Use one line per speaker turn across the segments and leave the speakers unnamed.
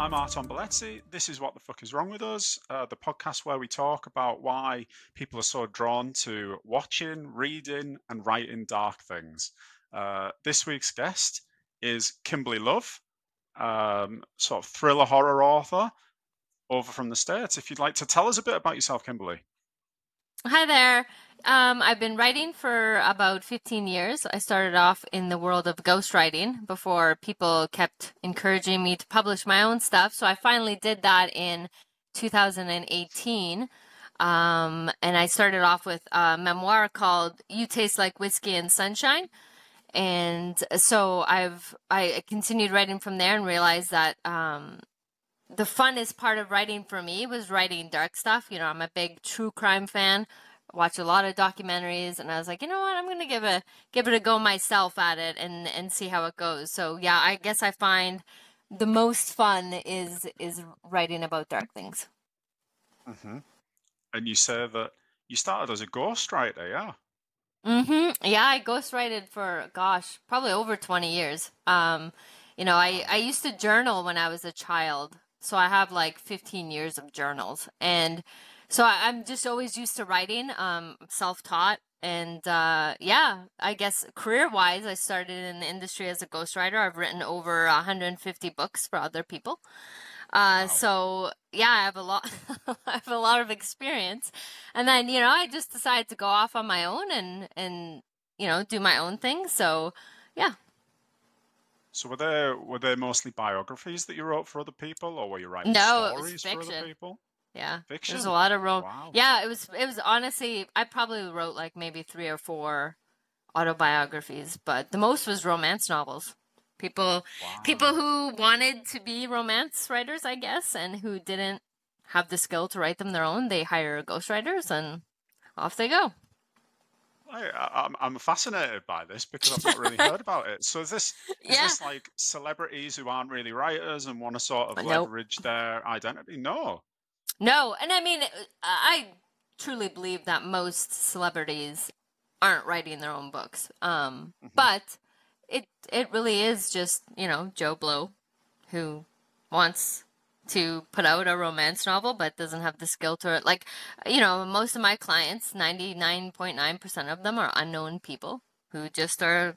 I'm Arton Baleci. This is What the Fuck is Wrong with Us, uh, the podcast where we talk about why people are so drawn to watching, reading, and writing dark things. Uh, this week's guest is Kimberly Love, um, sort of thriller horror author over from the States. If you'd like to tell us a bit about yourself, Kimberly.
Hi there. Um, I've been writing for about 15 years. I started off in the world of ghostwriting before people kept encouraging me to publish my own stuff. So I finally did that in 2018. Um, and I started off with a memoir called You Taste Like Whiskey and Sunshine. And so I've I continued writing from there and realized that um, the funnest part of writing for me was writing dark stuff. You know, I'm a big true crime fan watch a lot of documentaries and I was like, you know what, I'm gonna give a give it a go myself at it and and see how it goes. So yeah, I guess I find the most fun is is writing about dark things.
Mm-hmm. And you say that you started as a ghostwriter, yeah?
Mm-hmm. Yeah, I ghostwrited for gosh, probably over twenty years. Um, you know, I I used to journal when I was a child, so I have like 15 years of journals and so I, am just always used to writing, um, self-taught, and uh, yeah, I guess career-wise, I started in the industry as a ghostwriter. I've written over 150 books for other people. Uh, wow. So yeah, I have a lot. I have a lot of experience, and then you know, I just decided to go off on my own and and you know do my own thing. So yeah.
So were there were there mostly biographies that you wrote for other people, or were you writing
no,
stories
for
other people?
Yeah,
Fiction?
there's a lot of ro-
Wow.
Yeah, it was. It was honestly, I probably wrote like maybe three or four autobiographies, but the most was romance novels. People, people who wanted to be romance writers, I guess, and who didn't have the skill to write them their own, they hire ghostwriters, and off they go.
I, I- I'm I'm fascinated by this because I've not really heard about it. So is this is
Yeah.
this like celebrities who aren't really writers and want to sort of
Nope.
leverage their identity? No.
No, and I mean, I truly believe that most celebrities aren't writing their own books. Um,
hmm
but it it really is just you know Joe Blow, who wants to put out a romance novel but doesn't have the skill to like you know most of my clients 99.9% of them are unknown people who just are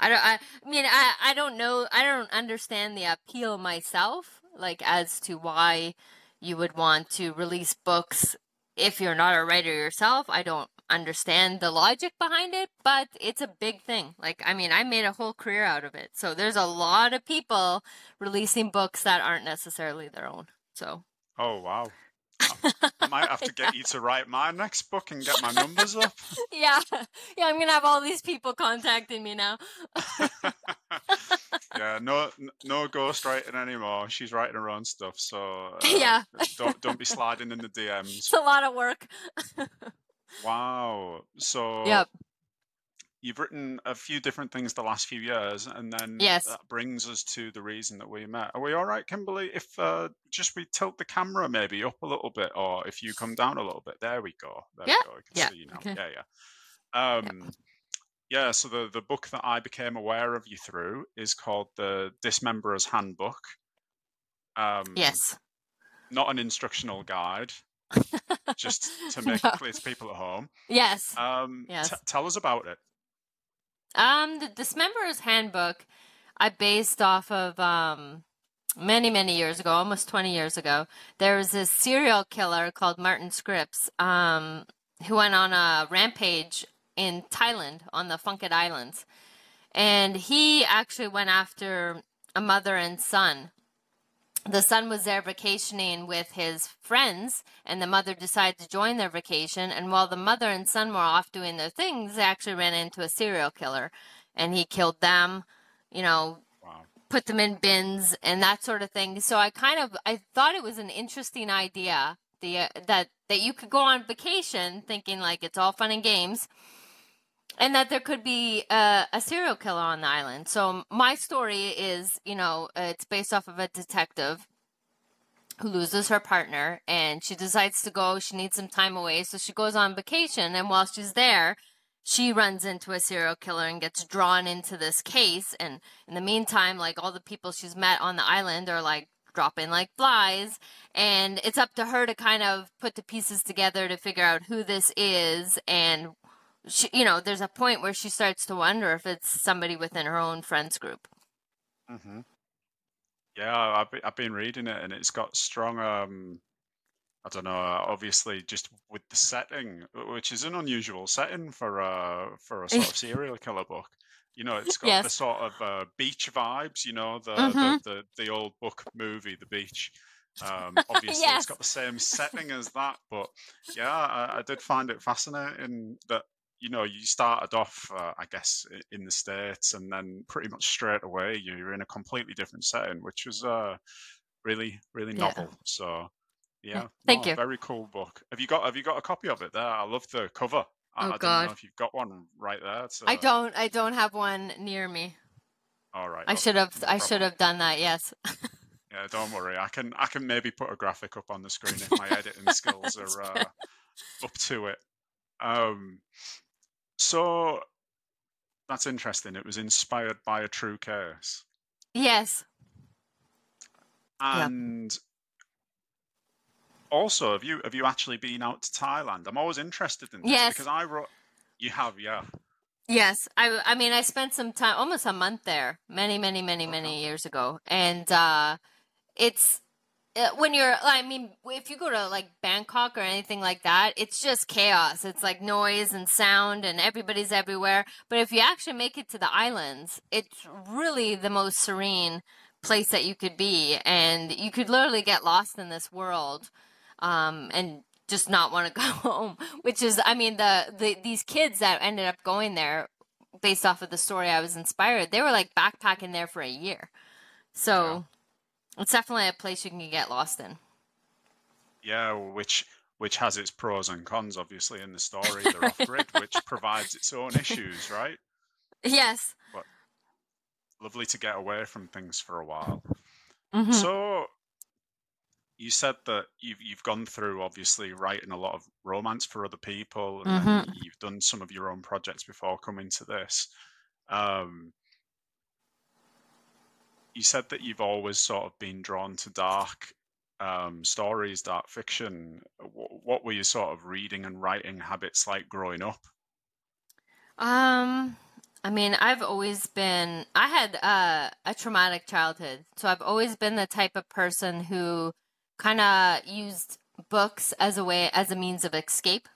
I don't I, I mean I I don't know I don't understand the appeal myself like as to why you would want to release books if you're not a writer yourself. I don't understand the logic behind it, but it's a big thing. Like, I mean, I made a whole career out of it. So there's a lot of people releasing books that aren't necessarily their own. So,
Oh wow. I might have to get you to write my next book and get my numbers up.
yeah. Yeah, I'm going to have all these people contacting me now.
yeah, no, no ghostwriting anymore. She's writing her own stuff, so uh,
yeah.
don't don't be sliding in the DMs.
It's a lot of work.
Wow. So
Yep.
you've written a few different things the last few years, and then
Yes.
that brings us to the reason that we met. Are we all right, Kimberly? If uh, just we tilt the camera maybe up a little bit, or if you come down a little bit, there we go. There
Yeah.
we go. I can
Yeah.
see you now.
Okay.
Yeah, yeah. Um, yeah. So the the book that I became aware of you through is called the Dismemberer's Handbook. Um,
Yes.
Not an instructional guide, just to make
No.
it clear to people at home.
Yes.
Um,
Yes.
t- tell us about it.
Um, the Dismemberer's Handbook, I based off of um many many years ago, almost twenty years ago. There was a serial killer called Martin Scripps, um, who went on a rampage in Thailand on the Phuket Islands, and he actually went after a mother and son. The son was there vacationing with his friends, and the mother decided to join their vacation. And while the mother and son were off doing their things, they actually ran into a serial killer, and he killed them. You know,
Wow.
put them in bins and that sort of thing. So I kind of I thought it was an interesting idea the uh, that that you could go on vacation thinking like it's all fun and games and that there could be a, a serial killer on the island. So my story is, you know, it's based off of a detective who loses her partner and she decides to go she needs some time away so she goes on vacation and while she's there she runs into a serial killer and gets drawn into this case and in the meantime like all the people she's met on the island are like dropping like flies. And it's up to her to kind of put the pieces together to figure out who this is. And, she, you know, there's a point where she starts to wonder if it's somebody within her own friends group.
Mm-hmm. Yeah, I've, I've been reading it and it's got strong, um, I don't know, obviously just with the setting, which is an unusual setting for a, for a sort of serial killer book. You know, it's got the sort of uh, beach vibes. You know, the,
hmm
the the the old book movie, The Beach. Um, obviously, it's got the same setting as that, but yeah, I, I did find it fascinating that you know you started off, uh, I guess, in the states, and then pretty much straight away you're in a completely different setting, which was uh, really really
Yeah.
novel. So
Yeah.
yeah,
Thank
no,
you.
very cool book. Have you got Have you got a copy of it there? I love the cover. I,
Oh
I don't know
God.
if you've got one right there.
I don't I don't have one near me.
all right,
I
okay,
should have
no
I should have done that, yes.
Yeah, don't worry. I can I can maybe put a graphic up on the screen if my editing skills are uh, up to it. Um, so that's interesting. It was inspired by a true case,
Yes.
And also have you have you actually been out to Thailand? I'm always interested in this
Yes.
because I wrote. You have, yeah.
Yes, I I mean I spent some time, almost a month there, many many many many years ago, and uh, it's when you're I mean if you go to like Bangkok or anything like that, it's just chaos. It's like noise and sound, and everybody's everywhere. But if you actually make it to the islands, it's really the most serene place that you could be, and you could literally get lost in this world, um, and just not want to go home which is i mean the, the these kids that ended up going there based off of the story i was inspired they were like backpacking there for a year so it's definitely a place you can get lost in
Yeah, which which has its pros and cons, obviously, in the story. They're off grid, which provides its own issues, right?
yes
But lovely to get away from things for a while.
hmm
So you said that you've you've gone through obviously writing a lot of romance for other people, and then
hmm
you've done some of your own projects before coming to this. Um, you said that you've always sort of been drawn to dark um, stories, dark fiction. Wh- What were your sort of reading and writing habits like growing up?
um i mean i've always been i had uh, a traumatic childhood so i've always been the type of person who kind of used books as a way as a means of escape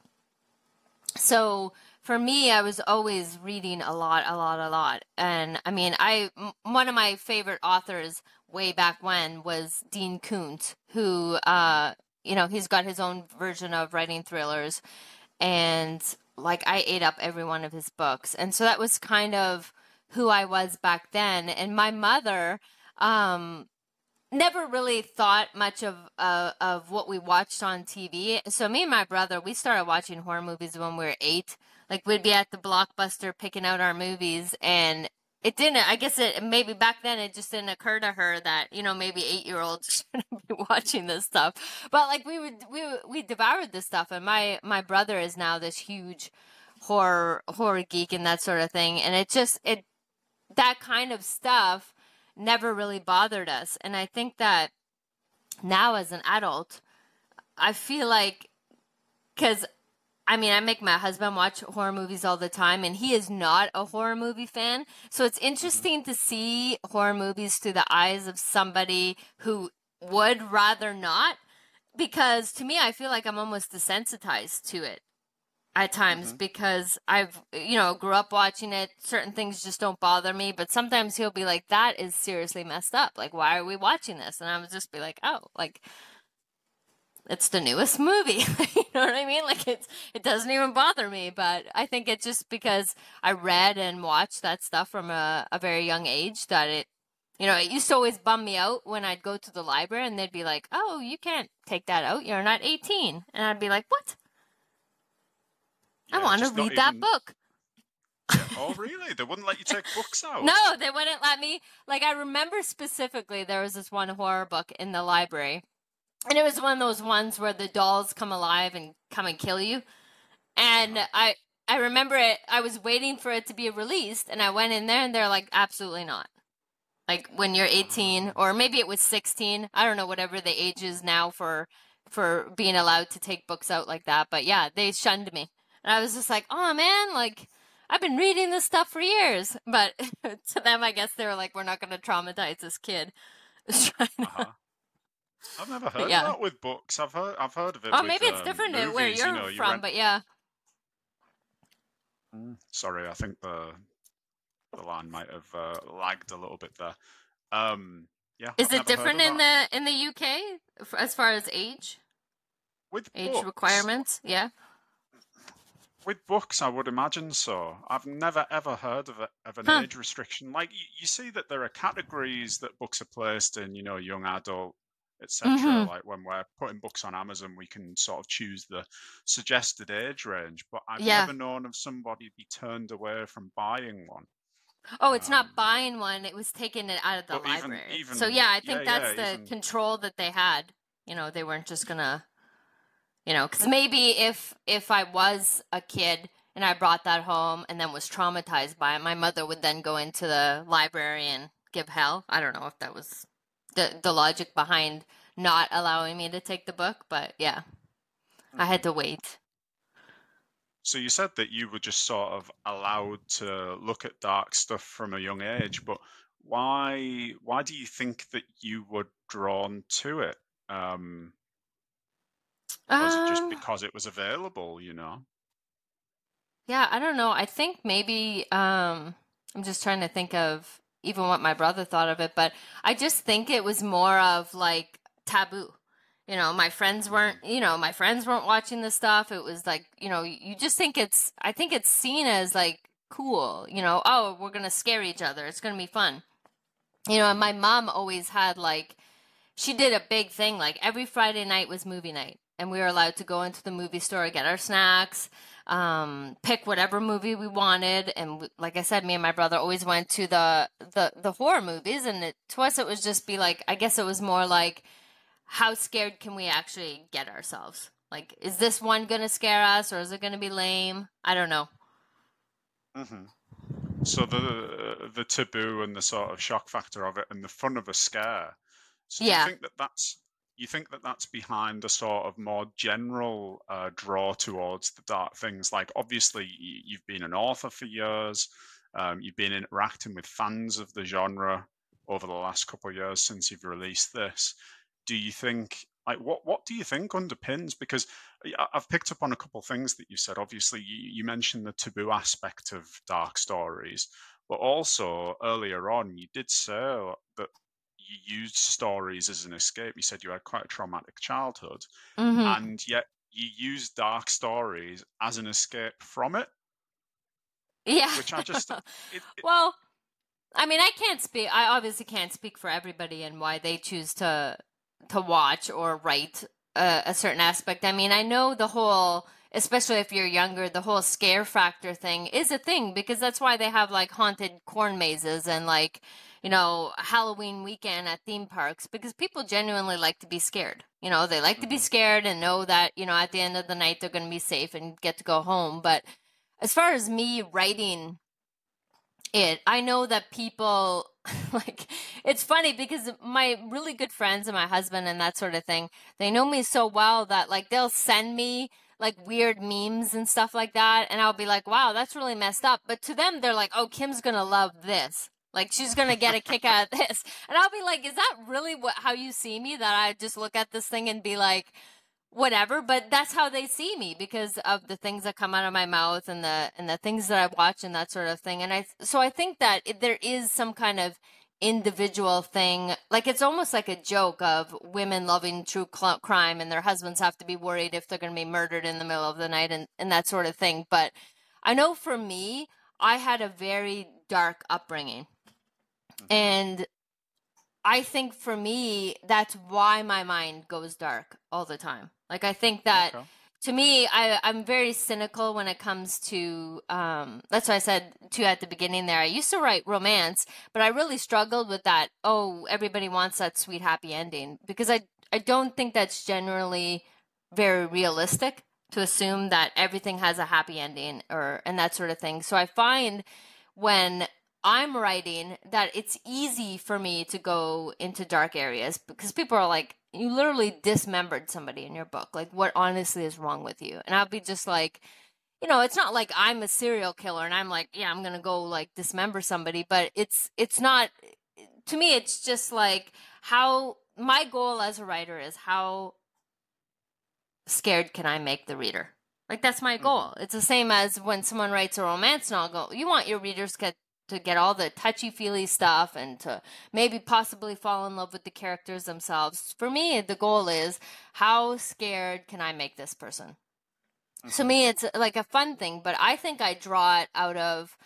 so for me i was always reading a lot a lot a lot and i mean i one of my favorite authors way back when was dean koontz who uh you know he's got his own version of writing thrillers and like i ate up every one of his books and so that was kind of who i was back then and my mother um never really thought much of uh, of what we watched on TV. So me and my brother, we started watching horror movies when we were eight. Like we'd be at the blockbuster picking out our movies, and it didn't. I guess it maybe back then it just didn't occur to her that you know maybe eight year olds shouldn't be watching this stuff. But like we would we we devoured this stuff, and my my brother is now this huge horror horror geek and that sort of thing, and it just it that kind of stuff never really bothered us. And I think that now as an adult, I feel like, because I mean, I make my husband watch horror movies all the time, and he is not a horror movie fan. So it's
hmm
interesting to see horror movies through the eyes of somebody who would rather not. Because to me, I feel like I'm almost desensitized to it at times
hmm
because I've you know grew up watching it. Certain things just don't bother me, but sometimes he'll be like, "That is seriously messed up. Like, why are we watching this?" And I would just be like, "Oh, like it's the newest movie." you know what I mean? Like it's it doesn't even bother me, but I think it's just because I read and watched that stuff from a, a very young age that it you know, it used to always bum me out when I'd go to the library and they'd be like, "Oh, you can't take that out. You're not 18." And I'd be like, "What? I
Yeah,
want to read that
even.
book."
Yeah. Oh, really? They wouldn't let you take books out?
No, they wouldn't let me. Like I remember specifically there was this one horror book in the library. And it was one of those ones where the dolls come alive and come and kill you. And. I I remember it I was waiting for it to be released and I went in there and they're like absolutely not. Like when you're 18 or maybe it was 16. I don't know whatever the age is now for for being allowed to take books out like that. But yeah, they shunned me. And I was just like, "Oh man, like I've been reading this stuff for years." But to them, I guess they were like, "We're not going to traumatize this kid."
uh-huh. I've never heard yeah. of that with books. I've heard I've heard of it.
Oh,
with,
maybe it's
um,
different
movies,
where you're
you know, you
from,
rent...
but yeah.
Mm, sorry, I think the the line might have uh, lagged a little bit there. Um, yeah.
Is
I've
it different in the in the UK as far as age?
With
age
books,
requirements, yeah.
With books, I would imagine so. I've never ever heard of, a, of an huh. age restriction. Like you, you, see that there are categories that books are placed in. You know, young adult, etc. Mm-hmm. Like when we're putting books on Amazon, we can sort of choose the suggested age range. But I've yeah. never known of somebody be turned away from buying one.
Oh, it's um, not buying one; it was taking it out of the library. Even, even, so yeah, I think yeah, that's yeah, the even... control that they had. You know, they weren't just gonna, you know, because maybe if if I was a kid and I brought that home and then was traumatized by it, my mother would then go into the library and give hell. I don't know if that was the the logic behind not allowing me to take the book, but yeah, I had to wait.
So you said that you were just sort of allowed to look at dark stuff from a young age, but why why do you think that you were drawn to it? Um, was it just uh because it was available? You know.
Yeah, I don't know. I think maybe um, I'm just trying to think of even what my brother thought of it, but I just think it was more of like taboo. You know, my friends mm-hmm. weren't, you know, my friends weren't watching this stuff. It was like, you know, you just think it's, I think it's seen as like cool, you know, oh, we're going to scare each other. It's going to be fun. You know, and my mom always had like, she did a big thing. Like every Friday night was movie night, and we were allowed to go into the movie store, get our snacks, um, pick whatever movie we wanted. And like I said, me and my brother always went to the the the horror movies, and it, to us it was just be like, I guess it was more like how scared can we actually get ourselves? Like, is this one going to scare us or is it going to be lame? I don't know.
Mm-hmm. So the the taboo and the sort of shock factor of it and the fun of a scare. So yeah. you think that that's you think that that's behind a sort of more general uh, draw towards the dark things? Like, obviously, you've been an author for years. Um, you've been interacting with fans of the genre over the last couple of years since you've released this do you think like what what do you think underpins because i've picked up on a couple of things that you said obviously you, you, mentioned the taboo aspect of dark stories but also earlier on you did say that you used stories as an escape you said you had quite a traumatic childhood mm-hmm. and yet you used dark stories as an escape from it
yeah
which i just it,
it, well I mean, I can't speak. I obviously can't speak for everybody and why they choose to to watch or write a, a certain aspect. I mean, I know the whole especially if you're younger, the whole scare factor thing is a thing because that's why they have like haunted corn mazes and like, you know, Halloween weekend at theme parks because people genuinely like to be scared. You know, they like to be mm-hmm. scared and know that, you know, at the end of the night they're going to be safe and get to go home. But as far as me writing it, I know that people like it's funny because my really good friends and my husband and that sort of thing they know me so well that like they'll send me like weird memes and stuff like that and i'll be like wow that's really messed up but to them they're like oh kim's gonna love this like she's gonna get a kick out of this. And i'll be like is that really what how you see me that i just look at this thing and be like whatever? But that's how they see me because of the things that come out of my mouth and the and the things that i watch and that sort of thing. And i so i think that there is some kind of individual thing like it's almost like a joke of women loving true cl- crime and their husbands have to be worried if they're going to be murdered in the middle of the night and, and that sort of thing. But i know for me i had a very dark upbringing mm-hmm. and I think for me, that's why my mind goes dark all the time. Like I think that okay. to me, I, I'm very cynical when it comes to. Um, that's why I said to at the beginning there. I used to write romance, but I really struggled with that. Oh, everybody wants that sweet happy ending because I I don't think that's generally very realistic to assume that everything has a happy ending or and that sort of thing. So I find when I'm writing that it's easy for me to go into dark areas because people are like, you literally dismembered somebody in your book. Like, what honestly is wrong with you? And I'll be just like, you know, it's not like I'm a serial killer and I'm like, yeah, I'm gonna go like dismember somebody, but it's it's not. To me, it's just like how my goal as a writer is how scared can I make the reader? Like that's my goal. Mm-hmm. It's the same as when someone writes a romance novel. You want your readers get to get all the touchy feely stuff and to maybe possibly fall in love with the characters themselves. For me, the goal is how scared can I make this person? Mm-hmm. To me, it's like a fun thing, but I think I draw it out of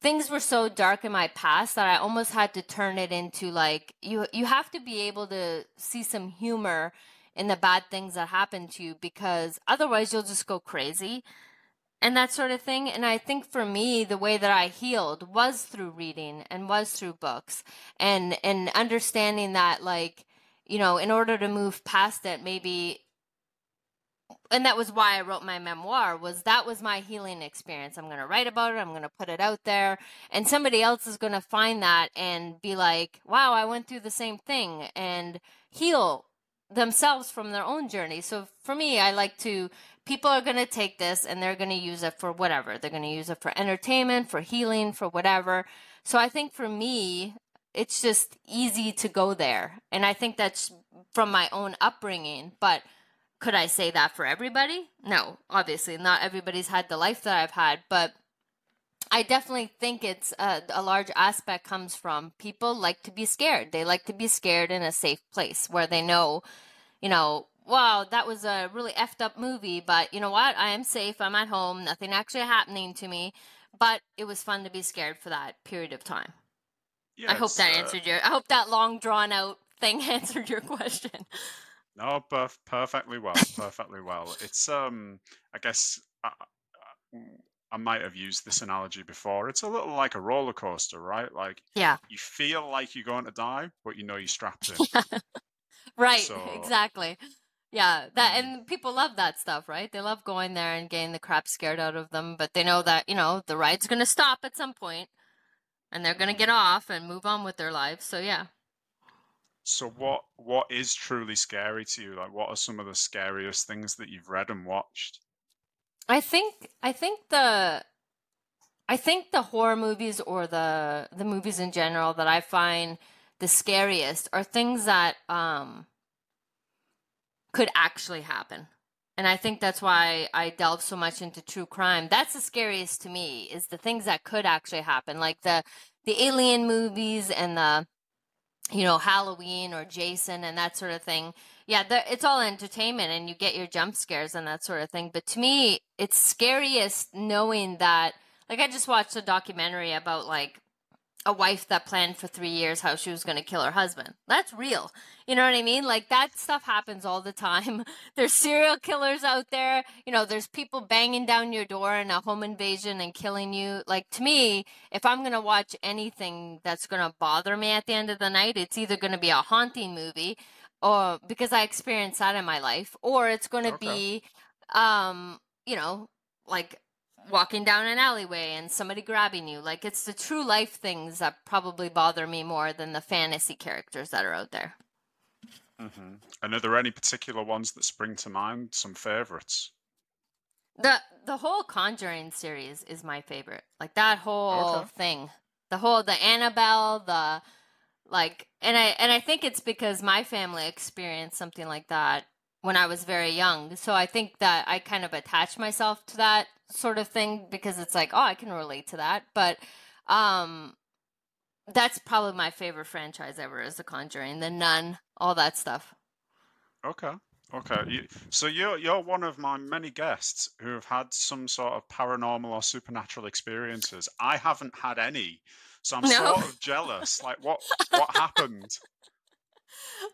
things were so dark in my past that I almost had to turn it into like you you have to be able to see some humor in the bad things that happen to you because otherwise you'll just go crazy and that sort of thing. And I think for me, the way that I healed was through reading and was through books and, and understanding that like, you know, in order to move past it, maybe and that was why I wrote my memoir was that was my healing experience. I'm going to write about it. I'm going to put it out there and somebody else is going to find that and be like, "Wow, I went through the same thing." and heal themselves from their own journey. So for me, I like to people are going to take this and they're going to use it for whatever. They're going to use it for entertainment, for healing, for whatever. So I think for me, it's just easy to go there. And I think that's from my own upbringing, but could I say that for everybody? No, obviously not everybody's had the life that I've had, but I definitely think it's a, a, large aspect comes from people like to be scared. They like to be scared in a safe place where they know, you know, wow, that was a really effed up movie, but you know what? I am safe. I'm at home. Nothing actually happening to me. But it was fun to be scared for that period of time. Yeah, I hope that uh, answered your. I hope that long drawn out thing answered your question.
No, perf- perfectly well. Perfectly well. It's um, I guess. I, I might have used this analogy before. It's a little like a roller coaster, right? Like,
yeah,
you feel like you're going to die, but you know you're strapped in.
right, so, exactly. Yeah, that and people love that stuff, right? They love going there and getting the crap scared out of them, but they know that, you know, the ride's going to stop at some point and they're going to get off and move on with their lives. So, yeah.
So what what is truly scary to you? Like what are some of the scariest things that you've read and watched?
I think I think the I think the horror movies or the the movies in general that I find the scariest are things that um could actually happen. And I think that's why I delve so much into true crime. That's the scariest to me is the things that could actually happen, like the the alien movies and the you know Halloween or Jason and that sort of thing. Yeah, it's all entertainment and you get your jump scares and that sort of thing. But to me, it's scariest knowing that like I just watched a documentary about like a wife that planned for three years how she was going to kill her husband. That's real. You know what I mean? Like that stuff happens all the time. There's serial killers out there. You know, there's people banging down your door in a home invasion and killing you. Like to me, if I'm going to watch anything that's going to bother me at the end of the night, it's either going to be a haunting movie or because I experienced that in my life, or it's going to okay. be, um, you know, like walking down an alleyway and somebody grabbing you. Like it's the true life things that probably bother me more than the fantasy characters that are out there.
Mm-hmm. And are there any particular ones that spring to mind? Some favorites?
The the whole Conjuring series is my favorite. Like that whole okay. thing, the whole the Annabelle, the like, and I and I think it's because my family experienced something like that when I was very young. So I think that I kind of attach myself to that sort of thing because it's like, oh, I can relate to that. But um that's probably my favorite franchise ever is The Conjuring, The Nun, all that stuff.
Okay. Okay. You, so you're you're one of my many guests who have had some sort of paranormal or supernatural experiences. I haven't had any. So I'm no. sort of jealous. Like what what happened?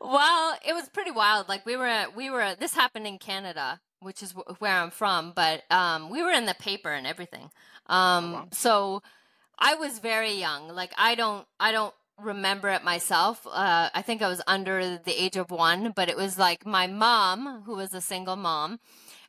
Well, it was pretty wild. Like we were we were this happened in Canada which is where I'm from, but um, we were in the paper and everything. Um, oh, wow. So I was very young. Like I don't, I don't remember it myself. Uh, I think I was under the age of one, but it was like my mom, who was a single mom,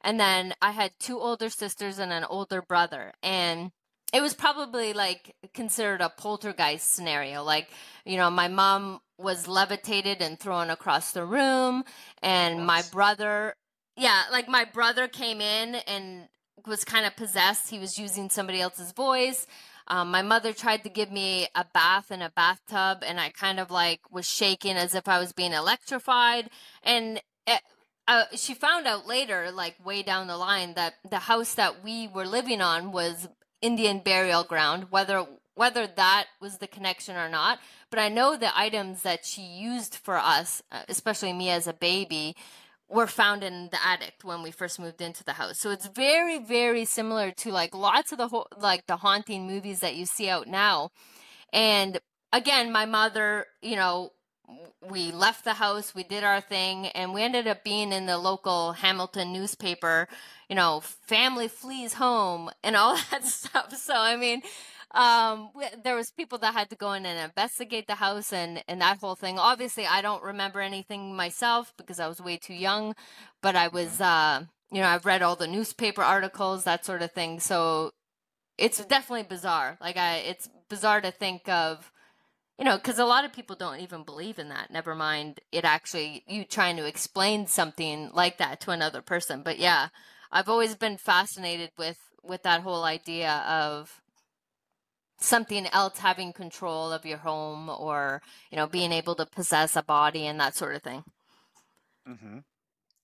and then I had two older sisters and an older brother, and it was probably like considered a poltergeist scenario. Like, you know, my mom was levitated and thrown across the room, and what? my brother, yeah, like my brother came in and was kind of possessed. He was using somebody else's voice. Um, my mother tried to give me a bath in a bathtub, and I kind of like was shaking as if I was being electrified. And it, uh, she found out later, like way down the line, that the house that we were living on was Indian burial ground. Whether whether that was the connection or not, but I know the items that she used for us, uh, especially me as a baby, were found in the attic when we first moved into the house. So it's very, very similar to like lots of the ho- like the haunting movies that you see out now. And again, my mother, you know, we left the house, we did our thing, and we ended up being in the local Hamilton newspaper, you know, family flees home and all that stuff. So, I mean, um there was people that had to go in and investigate the house and and that whole thing. Obviously i don't remember anything myself because i was way too young but i was uh you know i've read all the newspaper articles that sort of thing. So it's definitely bizarre. Like i it's bizarre to think of you know because a lot of people don't even believe in that never mind it actually you trying to explain something like that to another person. But yeah i've always been fascinated with with that whole idea of something else having control of your home or you know being able to possess a body and that sort of thing
hmm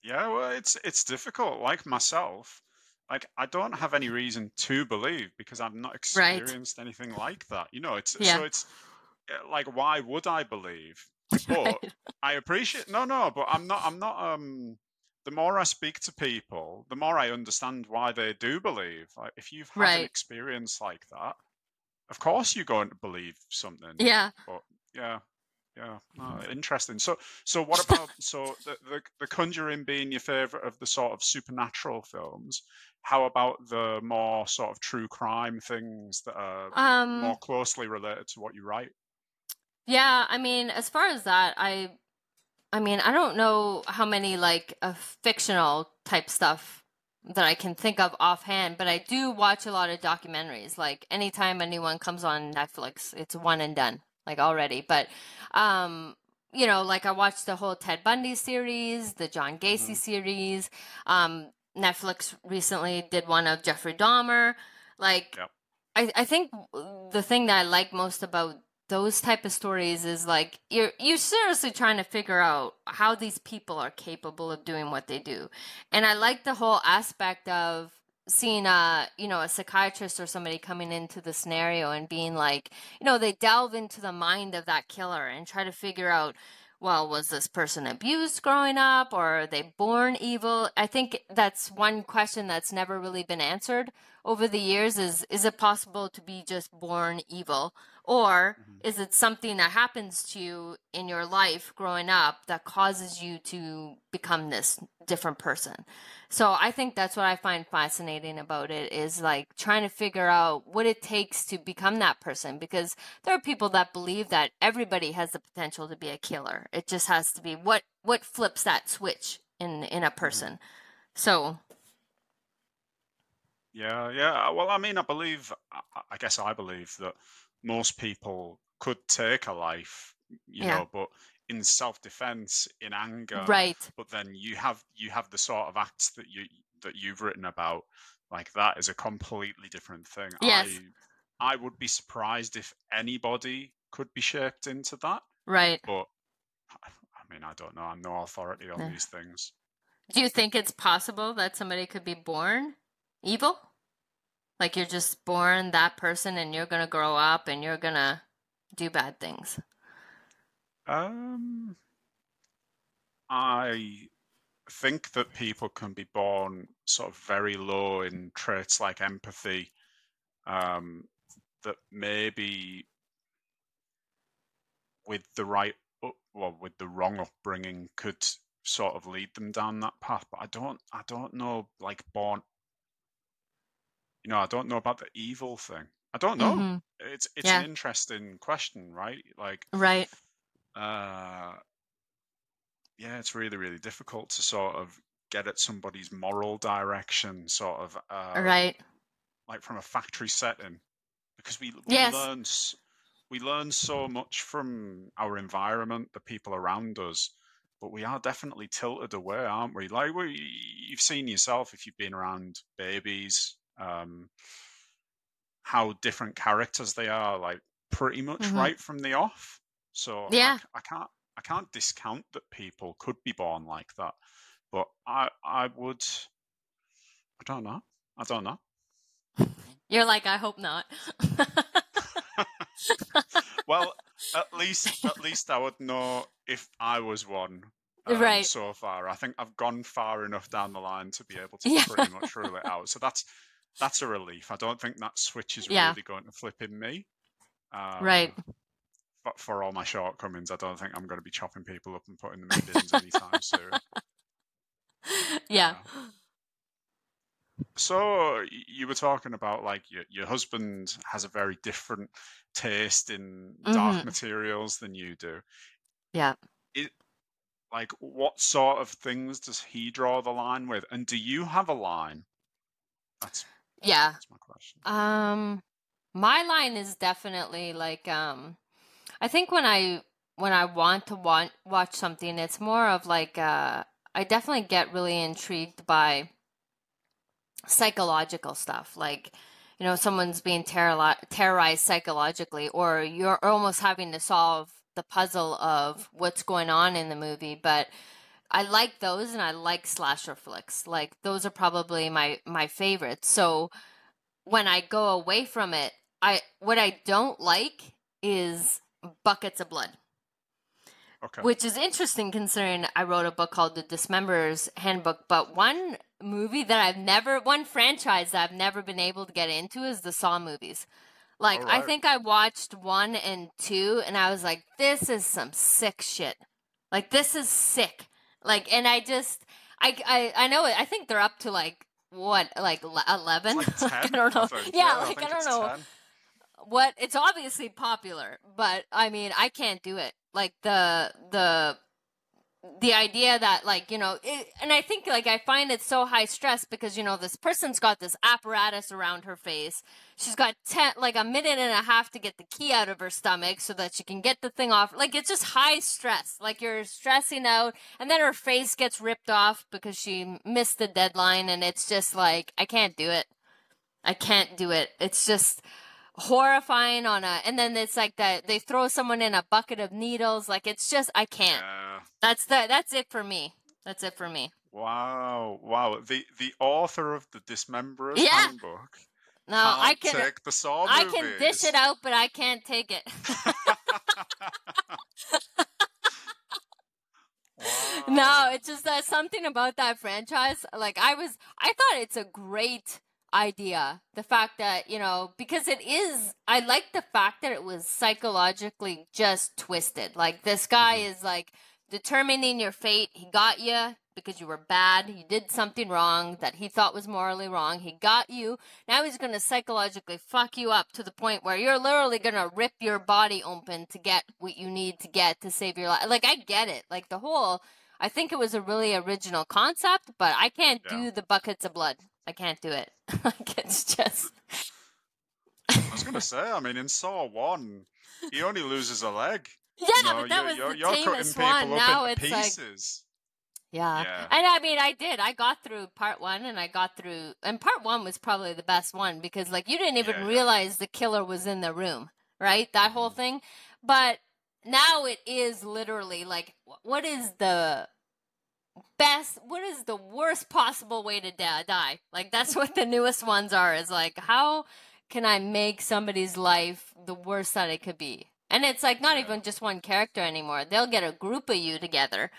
Yeah, well, it's it's difficult. Like myself, like I don't have any reason to believe because I've not
right
experienced anything like that. You know, it's
yeah
so it's uh, like why would I believe? But
right
I appreciate no, no, but I'm not I'm not um the more I speak to people, the more I understand why they do believe. Like if you've had an experience like that, of course you're going to believe something.
yeah
But yeah, yeah, no, interesting. So, so what about so the, the the Conjuring being your favorite of the sort of supernatural films? How about the more sort of true crime things that are more
um
closely related to what you write?
yeah i mean as far as that i i mean i don't know how many like uh, fictional type stuff that I can think of offhand, but I do watch a lot of documentaries. Like anytime a new one comes on Netflix, it's one and done, like already. But um, you know, like I watched the whole Ted Bundy series, the John Gacy
hmm
series. Um, Netflix recently did one of Jeffrey Dahmer. Like
Yep.
I, I think the thing that I like most about those type of stories is like you're you're seriously trying to figure out how these people are capable of doing what they do. And I like the whole aspect of seeing a you know a psychiatrist or somebody coming into the scenario and being like you know they delve into the mind of that killer and try to figure out well was this person abused growing up? Or are they born evil? I think that's one question that's never really been answered over the years is is it possible to be just born evil or
hmm
is it something that happens to you in your life growing up that causes you to become this different person? So I think that's what I find fascinating about it is like trying to figure out what it takes to become that person because there are people that believe that everybody has the potential to be a killer. It just has to be what what flips that switch in in a
hmm
person. So,
Yeah, yeah. Well, I mean, I believe, I guess I believe that most people could take a life, you
yeah.
know, but in self-defense, in anger,
Right.
but then you have you have the sort of acts that you that you've written about, like that is a completely different thing.
Yes.
I I would be surprised if anybody could be shaped into that,
Right.
but I mean, I don't know. I'm no authority on
Yeah.
these things.
Do you think it's possible that somebody could be born evil? Like you're just born that person and you're going to grow up and you're going to do bad things.
Um, I think that people can be born sort of very low in traits like empathy, um, that maybe with the right, well, with the wrong upbringing could sort of lead them down that path. But I don't, I don't know, like born, you know, I don't know about the evil thing. I don't know.
Mhm.
It's it's an interesting question, right? Like,
Right.
uh, yeah, it's really, really difficult to sort of get at somebody's moral direction, sort of, uh,
Right.
like from a factory setting. because we, we
Yes.
learn we learn so much from our environment, the people around us, but we are definitely tilted away, aren't we? Like we, you've seen yourself if you've been around babies, um, how different characters they are, like pretty much
Mhm.
right from the off. So I
Yeah.
c- I, can't I can't discount that people could be born like that, but I I would I don't know I don't know.
You're like, I hope not.
well, at least at least I would know if I was one. um,
Right.
So far, I think I've gone far enough down the line to be able to
Yeah.
pretty much rule it out. So that's that's a relief. I don't think that switch is
Yeah.
really going to flip in me. Um,
right.
But for all my shortcomings, I don't think I'm going to be chopping people up and putting them in bins anytime soon.
Yeah.
So you were talking about like your your husband has a very different taste in dark
Mhm.
materials than you do.
Yeah.
like what sort of things does he draw the line with and do you have a line that's
Yeah.
that's my question
Um my line is definitely like um I think when I when I want to want watch something it's more of like uh I definitely get really intrigued by psychological stuff like you know someone's being terror- terrorized psychologically or you're almost having to solve the puzzle of what's going on in the movie but I like those and I like slasher flicks like those are probably my my favorites so when I go away from it, I what I don't like is buckets of blood,
okay
which is interesting considering I wrote a book called The Dismemberer's Handbook. But one movie that I've never, one franchise that I've never been able to get into is the Saw movies. Like I think I watched one and two, and I was like, "This is some sick shit. Like this is sick." Like, and I just, I, I, I know it. I think they're up to like what, like eleven?
It's like
I don't know. Yeah,
I
like I
think
don't know
10.
what it's obviously popular but i mean i can't do it like the the the idea that like you know it, and i think like i find it so high stress because you know this person's got this apparatus around her face. She's got ten like a minute and a half to get the key out of her stomach so that she can get the thing off. Like it's just high stress. Like you're stressing out and then her face gets ripped off because she missed the deadline and it's just like i can't do it. I can't do it. It's just horrifying on a and then it's like that they throw someone in a bucket of needles like it's just i can't.
Yeah.
that's the that's it for me. That's it for me.
Wow wow. The the author of the dismemberer's
Yeah.
handbook
no i can
take the saw
i can dish it out but i can't take it. No it's just that something about that franchise like i was i thought it's a great idea. The fact that you know because it is i like the fact that it was psychologically just twisted. Like this guy
Mhm.
is like determining your fate. He got you because you were bad. You did something wrong that he thought was morally wrong. He got you. Now he's going to psychologically fuck you up to the point where you're literally going to rip your body open to get what you need to get to save your life like i get it. Like the whole i think it was a really original concept but i can't
Yeah.
do the buckets of blood i can't do it like it's just
i was gonna say i mean in saw one he only loses a leg
yeah
you know,
but that
you're,
was
you're,
the
you're
tamest one now it's like Yeah.
Yeah.
And I mean, I did. I got through part one and I got through, and part one was probably the best one because, like, you didn't even
Yeah, yeah.
realize the killer was in the room, right? That whole
Mhm.
thing. But now it is literally like, what is the best, what is the worst possible way to die? Like, that's what the newest ones are is like, how can I make somebody's life the worst that it could be? And it's like not even just one character anymore. They'll get a group of you together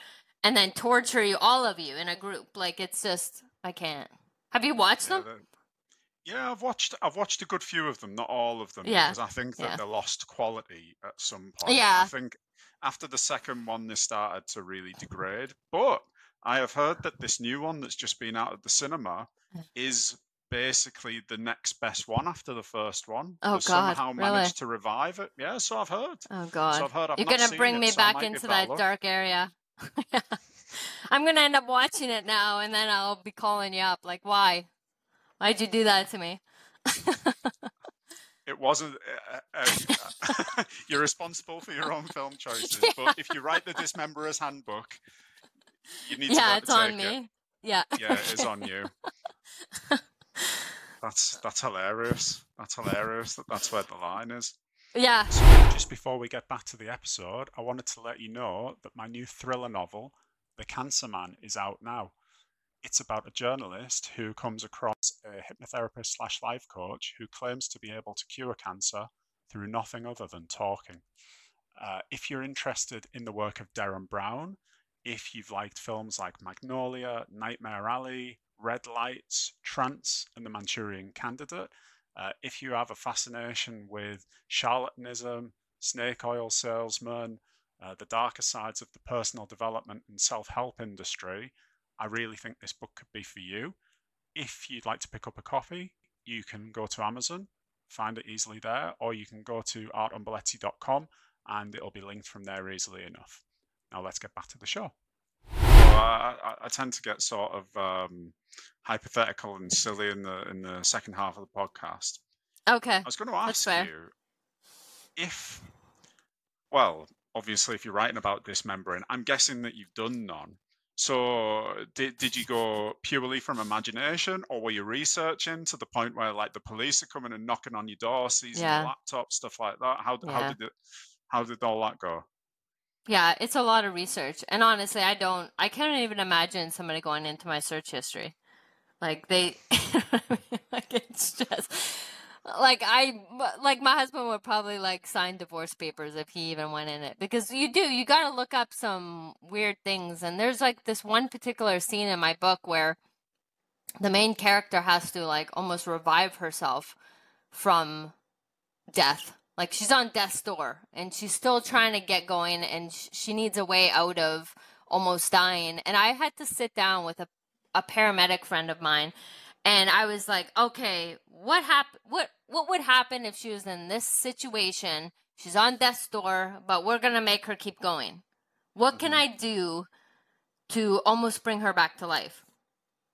and then torture you all of you in a group like it's just i can't have you watched
Yeah,
them
yeah, I've watched I've watched a good few of them, not all of them,
Yeah,
because I think that
yeah.
they lost quality at some point.
Yeah.
I think after the second one they started to really degrade. But I have heard that this new one that's just been out of the cinema is basically the next best one after the first one.
Oh,
They
God,
somehow
really?
managed to revive it. Yeah, so I've heard.
oh
So
god
I've heard. I've
you're gonna bring
it,
me
so
back into that dark area i'm gonna end up watching it now and then i'll be calling you up like why why'd you do that to me
it wasn't. Uh, uh, you're responsible for your own film choices, but if you write the Dismemberer's Handbook, you need
yeah, it's on me.
It.
Yeah.
Yeah, it is on you. that's that's hilarious. That's hilarious. That that's where the line is.
Yeah.
So just before we get back to the episode, I wanted to let you know that my new thriller novel, The Cancer Man, is out now. It's about a journalist who comes across a hypnotherapist slash life coach who claims to be able to cure cancer through nothing other than talking. Uh, if you're interested in the work of Derren Brown, if you've liked films like Magnolia, Nightmare Alley, Red Lights, Trance, and The Manchurian Candidate, uh, if you have a fascination with charlatanism, snake oil salesmen, uh, the darker sides of the personal development and self help industry, I really think this book could be for you. If you'd like to pick up a copy, you can go to Amazon, find it easily there, or you can go to artonbaleci.com and it'll be linked from there easily enough. Now let's get back to the show. I, I, I, tend to get sort of um, hypothetical and silly in the in the second half of the podcast.
Okay. I
was going to ask you if, well, obviously, if you're writing about dismembering, I'm guessing that you've done none. So, did did you go purely from imagination, or were you researching to the point where, like, the police are coming and knocking on your door, seizing yeah. your laptop, stuff like that? How yeah. how did it, how did all that go?
Yeah, it's a lot of research. And honestly, I don't I can't even imagine somebody going into my search history. Like they like it's just like I like my husband would probably like sign divorce papers if he even went in it because you do you got to look up some weird things and there's like this one particular scene in my book where the main character has to like almost revive herself from death like she's on death's door and she's still trying to get going and she needs a way out of almost dying. And I had to sit down with a, a paramedic friend of mine and I was like, okay, what hap- what what would happen if she was in this situation? She's on death's door, but we're gonna make her keep going. What can mm-hmm. I do to almost bring her back to life?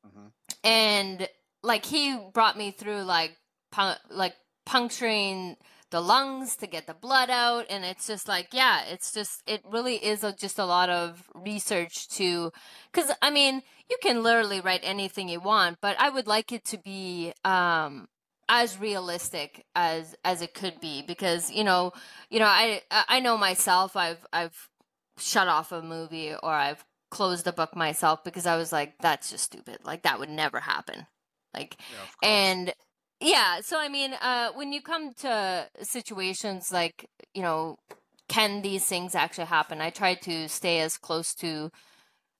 Mm-hmm. And like he brought me through like pu- like puncturing the lungs to get the blood out and it's just like yeah it's just it really is a, just a lot of research to because i mean you can literally write anything you want but i would like it to be um as realistic as as it could be because you know you know i i know myself i've i've shut off a movie or i've closed a book myself because i was like that's just stupid. Like that would never happen. Like yeah, and yeah, so I mean, uh, when you come to situations like, you know, can these things actually happen? I try to stay as close to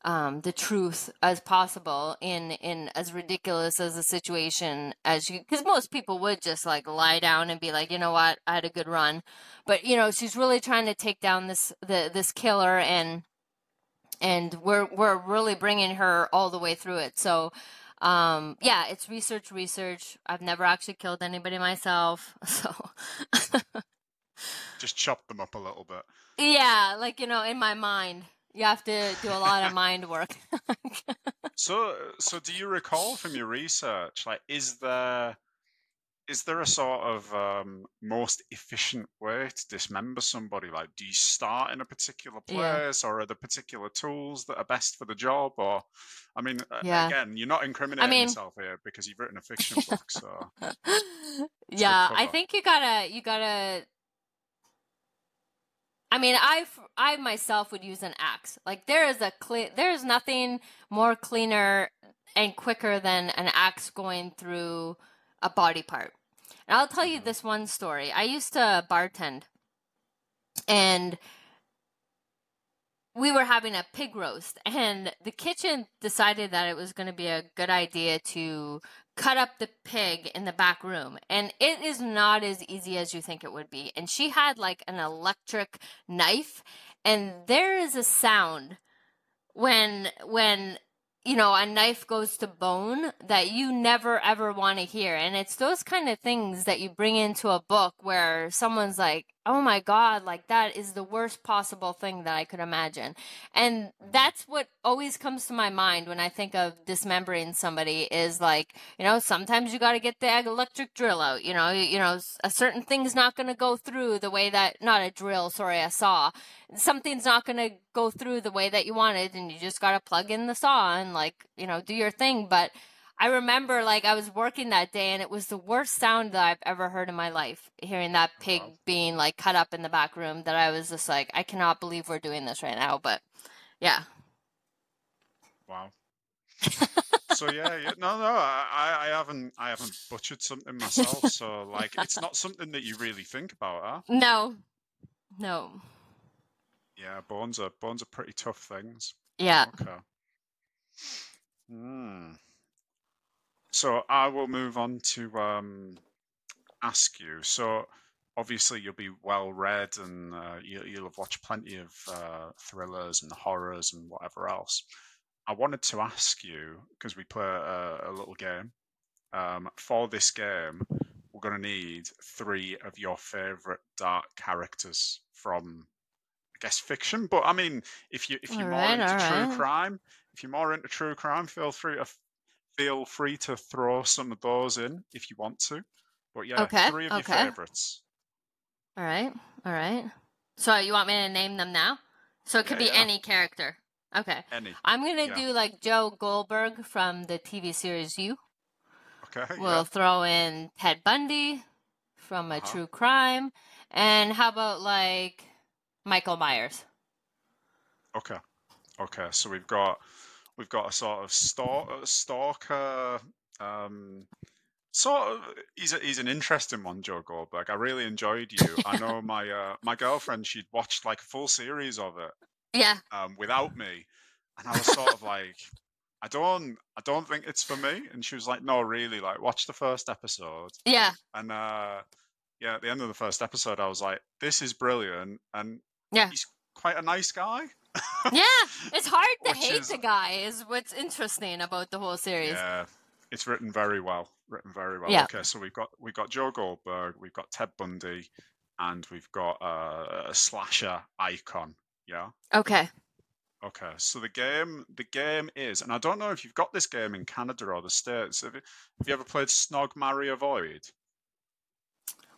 um, the truth as possible in in as ridiculous as a situation as you because most people would just like lie down and be like you know what? I had a good run. But you know she's really trying to take down this the this killer and and we're we're really bringing her all the way through it. So um yeah it's research research. I've never actually killed anybody myself so.
Just chop them up a little bit.
Yeah like you know in my mind. You have to do a lot of mind work.
So so do you recall from your research like is there is there a sort of um, most efficient way to dismember somebody? Like, do you start in a particular place, yeah. or are there particular tools that are best for the job? Or, I mean, yeah. again, you're not incriminating I mean, yourself here because you've written a fiction book. So,
yeah, I think you gotta, you gotta. I mean, I I myself would use an axe. Like, there is a clean, there is nothing more cleaner and quicker than an axe going through a body part. And I'll tell you this one story. I used to bartend, and we were having a pig roast, and the kitchen decided that it was going to be a good idea to cut up the pig in the back room. And it is not as easy as you think it would be. And she had like an electric knife, and there is a sound when when you know, a knife goes to bone that you never ever want to hear. And it's those kind of things that you bring into a book where someone's like, oh my god like that is the worst possible thing that i could imagine. And that's what always comes to my mind when i think of dismembering somebody is like you know sometimes you got to get the electric drill out you know you, know a certain thing's not going to go through the way that not a drill sorry a saw. Something's not going to go through the way that you wanted and you just got to plug in the saw and like you know do your thing. But I remember like I was working that day and it was the worst sound that I've ever heard in my life. Hearing that pig wow. being like cut up in the back room that I was just like, I cannot believe we're doing this right now. But yeah.
Wow. so yeah, yeah, no, no, I, I haven't, I haven't butchered something myself. So like, it's not something that you really think about, huh?
No, no.
Yeah, bones are bones are pretty tough things.
Yeah.
Okay. Hmm. So I will move on to um, ask you. So obviously you'll be well read and uh, you, will have watched plenty of uh, thrillers and horrors and whatever else. I wanted to ask you because we play a, a little game. Um, for this game, we're going to need three of your favorite dark characters from, I guess, fiction. But I mean, if you if you're all more right, into true right. crime, if you're more into true crime, feel free to feel free to throw some of those in if you want to. But yeah, okay, three of okay. your favorites.
All right, all right. So you want me to name them now? So it could yeah, be yeah. any character. Okay.
Any.
I'm gonna yeah. do like Joe Goldberg from the TV series You.
Okay.
We'll throw in Ted Bundy from a uh-huh. true crime, and how about like Michael Myers?
Okay. Okay. So we've got we've got a sort of stalk, stalker. Um, sort of, he's a, he's an interesting one, Joe Goldberg. I really enjoyed you. I know my uh, my girlfriend she'd watched like a full series of it.
Yeah.
Um, without me, and I was sort of like, I don't I don't think it's for me. And she was like, No, really, like watch the first episode.
Yeah.
And uh, yeah, at the end of the first episode, I was like, this is brilliant, and
yeah,
he's quite a nice guy
yeah, it's hard to hate is, the guy. Is what's interesting about the whole series.
Yeah, it's written very well. Written very well. Yeah. Okay, so we've got we've got Joe Goldberg, we've got Ted Bundy, and we've got uh, a slasher icon. Yeah.
Okay.
Okay, so the game the game is, and I don't know if you've got this game in Canada or the States. Have you, have you ever played Snog Marry Avoid?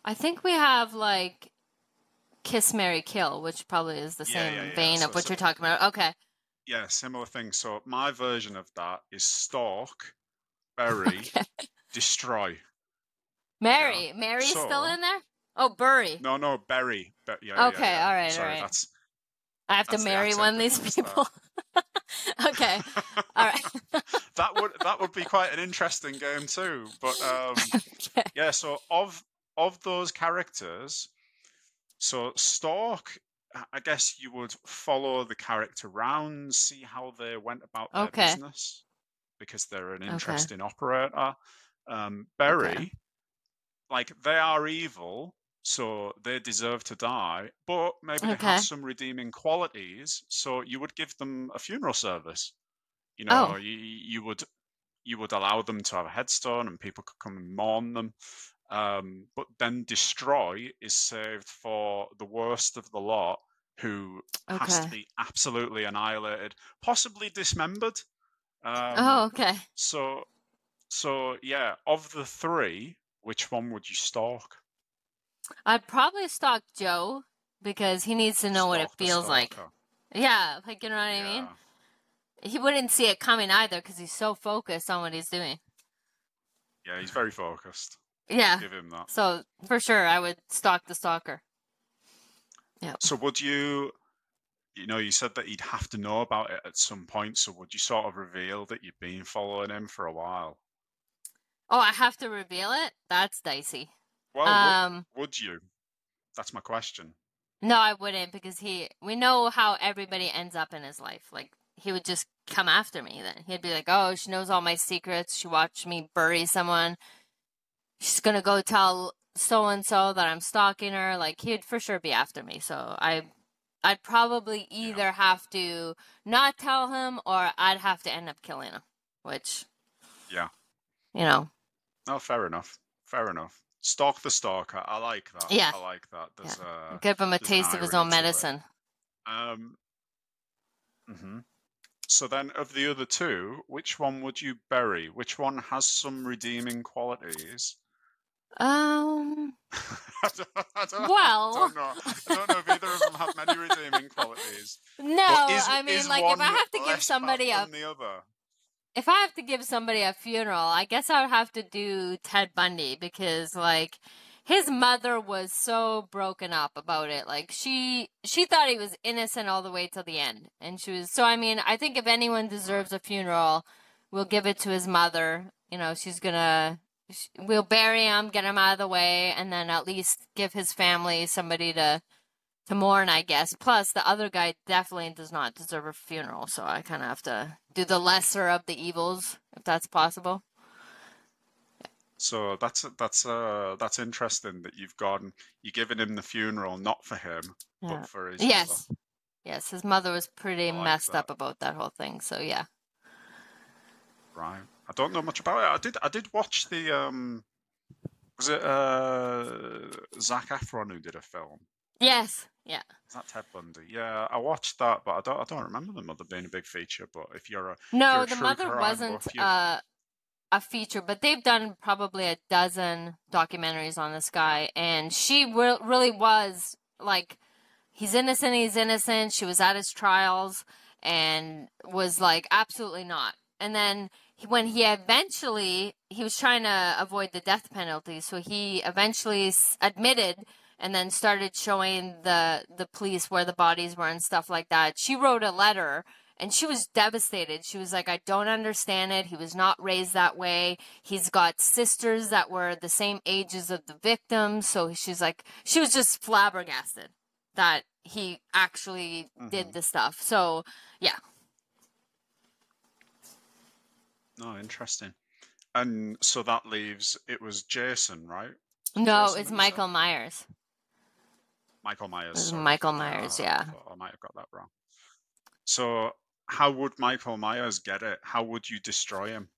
I think we have like Kiss Marry Kill, which probably is the yeah, same yeah, yeah. vein so, of what so, you're talking about. Okay.
Yeah, similar thing. So my version of that is stalk, bury, okay. destroy.
Mary, Mary's so, still in there. Oh, bury.
No, no, bury. Yeah,
okay, all right,
Sorry,
all right.
That's,
I have to marry one of these people. okay, all right.
that would that would be quite an interesting game too. But um, okay. yeah, so of of those characters, so Stalk, I guess you would follow the character around, see how they went about their okay. business, because they're an interesting okay. operator. Um, Bury, okay. like they are evil, so they deserve to die, but maybe they have some redeeming qualities. So you would give them a funeral service. You know, oh. you, you would you would allow them to have a headstone, and people could come and mourn them. Um, but then destroy is saved for the worst of the lot, who okay. has to be absolutely annihilated, possibly dismembered. Um,
oh, okay.
So, so yeah, of the three, which one would you stalk?
I'd probably stalk Joe because he needs to know stalk what it feels like. Yeah, like you know what I yeah. mean. He wouldn't see it coming either because he's so focused on what he's doing.
Yeah, he's very focused.
Yeah.
Give him that.
So for sure, I would stalk the stalker. Yeah.
So would you? You know, you said that he'd have to know about it at some point. So would you sort of reveal that you've been following him for a while?
Oh, I have to reveal it. That's dicey.
Well, um, would, would you? That's my question.
No, I wouldn't because he. We know how everybody ends up in his life. Like he would just come after me. Then he'd be like, "Oh, she knows all my secrets. She watched me bury someone." She's gonna go tell so and so that I'm stalking her. Like he'd for sure be after me. So I, I'd probably either yeah. have to not tell him or I'd have to end up killing him. Which,
yeah,
you know.
No, fair enough. Fair enough. Stalk the stalker. I like that.
Yeah.
I like that. There's
Yeah.
uh,
Give him a taste of his own
it.
medicine.
Um, mhm. So then, of the other two, which one would you bury? Which one has some redeeming qualities?
Um.
I don't, I don't,
Well.
I don't know. I don't know if either of them have many redeeming qualities.
No,
is,
I mean, like, if I have to give somebody a
the other.
if I have to give somebody a funeral, I guess I would have to do Ted Bundy because like his mother was so broken up about it. Like she she thought he was innocent all the way till the end. And she was so I mean, I think if anyone deserves a funeral, we'll give it to his mother. You know, she's to we'll bury him, get him out of the way and then at least give his family somebody to to mourn, I guess. Plus, the other guy definitely does not deserve a funeral, so I kind of have to do the lesser of the evils, if that's possible.
So that's that's uh that's interesting that you've gone you're giving him the funeral not for him
Yeah.
but for his
Yes. Yes, his mother was pretty
like
messed
that.
up about that whole thing, so yeah.
Right. I don't know much about it. I did I did watch the um was it uh Zac Efron who did a film?
Yes. Yeah.
Is that Ted Bundy? Yeah, I watched that, but I don't I don't remember the mother being a big feature. But if you're a
No,
you're
the mother wasn't
you-
uh, a feature, but they've done probably a dozen documentaries on this guy, and she re- really was like, he's innocent, he's innocent. She was at his trials and was like, absolutely not. And then he- when he eventually, he was trying to avoid the death penalty, so he eventually admitted and then started showing the the police where the bodies were and stuff like that. She wrote a letter and she was devastated. She was like, I don't understand it. He was not raised that way. He's got sisters that were the same ages of the victims. So she's like, she was just flabbergasted that he actually did
Mhm.
the stuff. So, yeah.
No, interesting. And so that leaves it was Jason, right?
No,
Jason
it's? Michael Myers.
Michael Myers.
Michael Myers,
Uh,
yeah.
I, I might have got that wrong. So how would Michael Myers get it? How would you destroy him?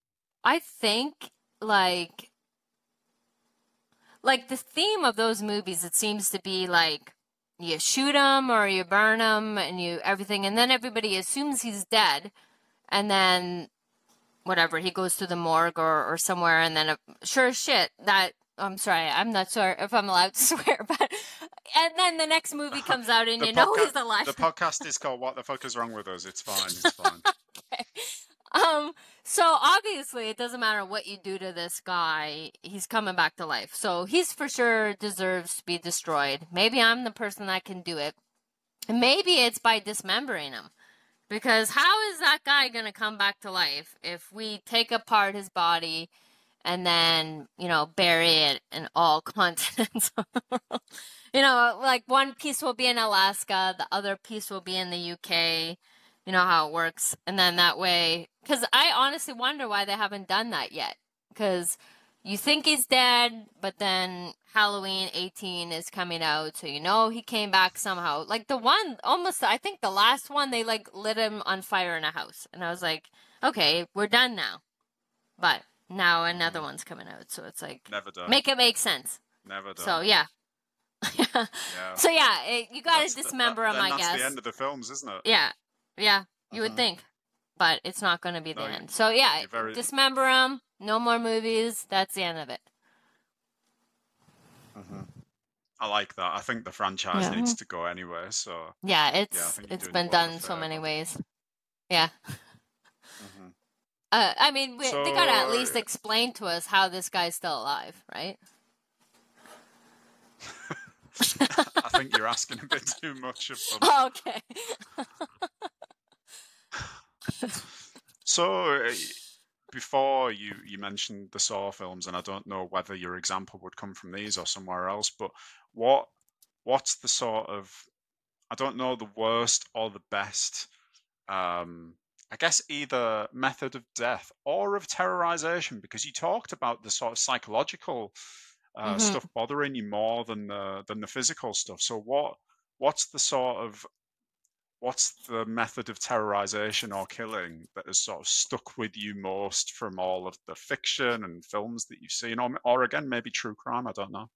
I think like like the theme of those movies it seems to be like you shoot him or you burn him and you everything and then everybody assumes he's dead and then whatever he goes to the morgue or, or somewhere and then uh, sure as shit that I'm sorry I'm not sure if I'm allowed to swear but and then the next movie comes out and you know
podca-
he's alive
The podcast is called "What the Fuck Is Wrong with Us." It's fine. It's fine.
okay. Um, so obviously it doesn't matter what you do to this guy, he's coming back to life. So he's for sure deserves to be destroyed. Maybe I'm the person that can do it. And maybe it's by dismembering him. Because how is that guy going to come back to life if we take apart his body and then, you know, bury it in all continents? You know, like one piece will be in Alaska, the other piece will be in the UK. You know how it works. And then that way, because I honestly wonder why they haven't done that yet. Because you think he's dead, but then Halloween 18 is coming out, so you know he came back somehow. Like the one, almost, I think the last one, they like lit him on fire in a house. And I was like, okay, we're done now. But now another one's coming out, so it's like,
Never done.
make it make sense.
Never done.
So yeah.
yeah.
so yeah, it, you gotta
That's the-
dismember
that-
him,
then
I
that's
guess.
the end of the films, isn't it?
Yeah, yeah, you would
Mhm.
think, but it's not going to be the
No,
end. So yeah,
very-
dismember him. No more movies. That's the end of it.
Mhm. I like that. I think the franchise
Yeah.
needs to go anyway. So.
Yeah, it's
you're
it's been
the world a
done so many ways. Yeah,
mhm.
uh, I mean, we, they gotta at least explain to us how this guy's still alive, right?
I think you're asking a bit too much of them.
okay.
So, before you you mentioned the Saw films, and I don't know whether your example would come from these or somewhere else, but what what's the sort of I don't know the worst or the best um I guess either method of death or of terrorization because you talked about the sort of psychological uh,
Mhm.
stuff bothering you more than the than the physical stuff. So what what's the sort of what's the method of terrorization or killing that has sort of stuck with you most from all of the fiction and films that you've seen, or, or again maybe true crime? I don't know.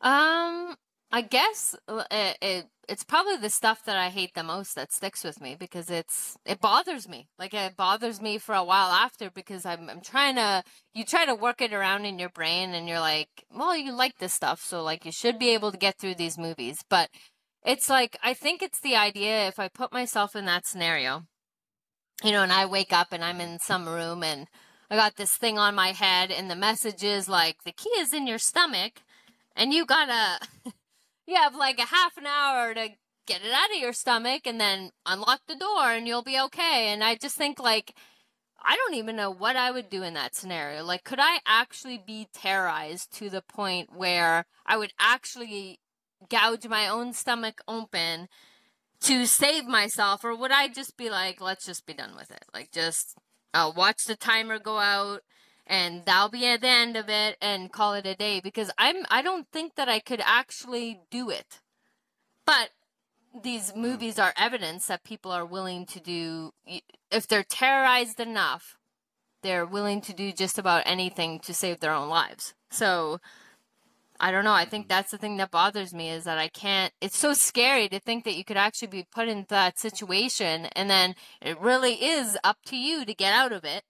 Um, I guess it, it, it's probably the stuff that I hate the most that sticks with me because it's it bothers me. Like it bothers me for a while after because I'm I'm trying to you try to work it around in your brain and you're like, well, you like this stuff, so like you should be able to get through these movies. But it's like I think it's the idea if I put myself in that scenario, you know, and I wake up and I'm in some room and I got this thing on my head and the message is like the key is in your stomach and you gotta you have like a half an hour to get it out of your stomach and then unlock the door and you'll be okay. And I just think like I don't even know what I would do in that scenario. Like could I actually be terrorized to the point where I would actually gouge my own stomach open to save myself or would I just be like let's just be done with it. Like just I'll watch the timer go out and that'll be at the end of it and call it a day because I'm I don't think that I could actually do it. But these hmm. movies are evidence that people are willing to do if they're terrorized enough, they're willing to do just about anything to save their own lives. So I don't know. I think that's the thing that bothers me is that I can't. It's so scary to think that you could actually be put in that situation, and then it really is up to you to get out of it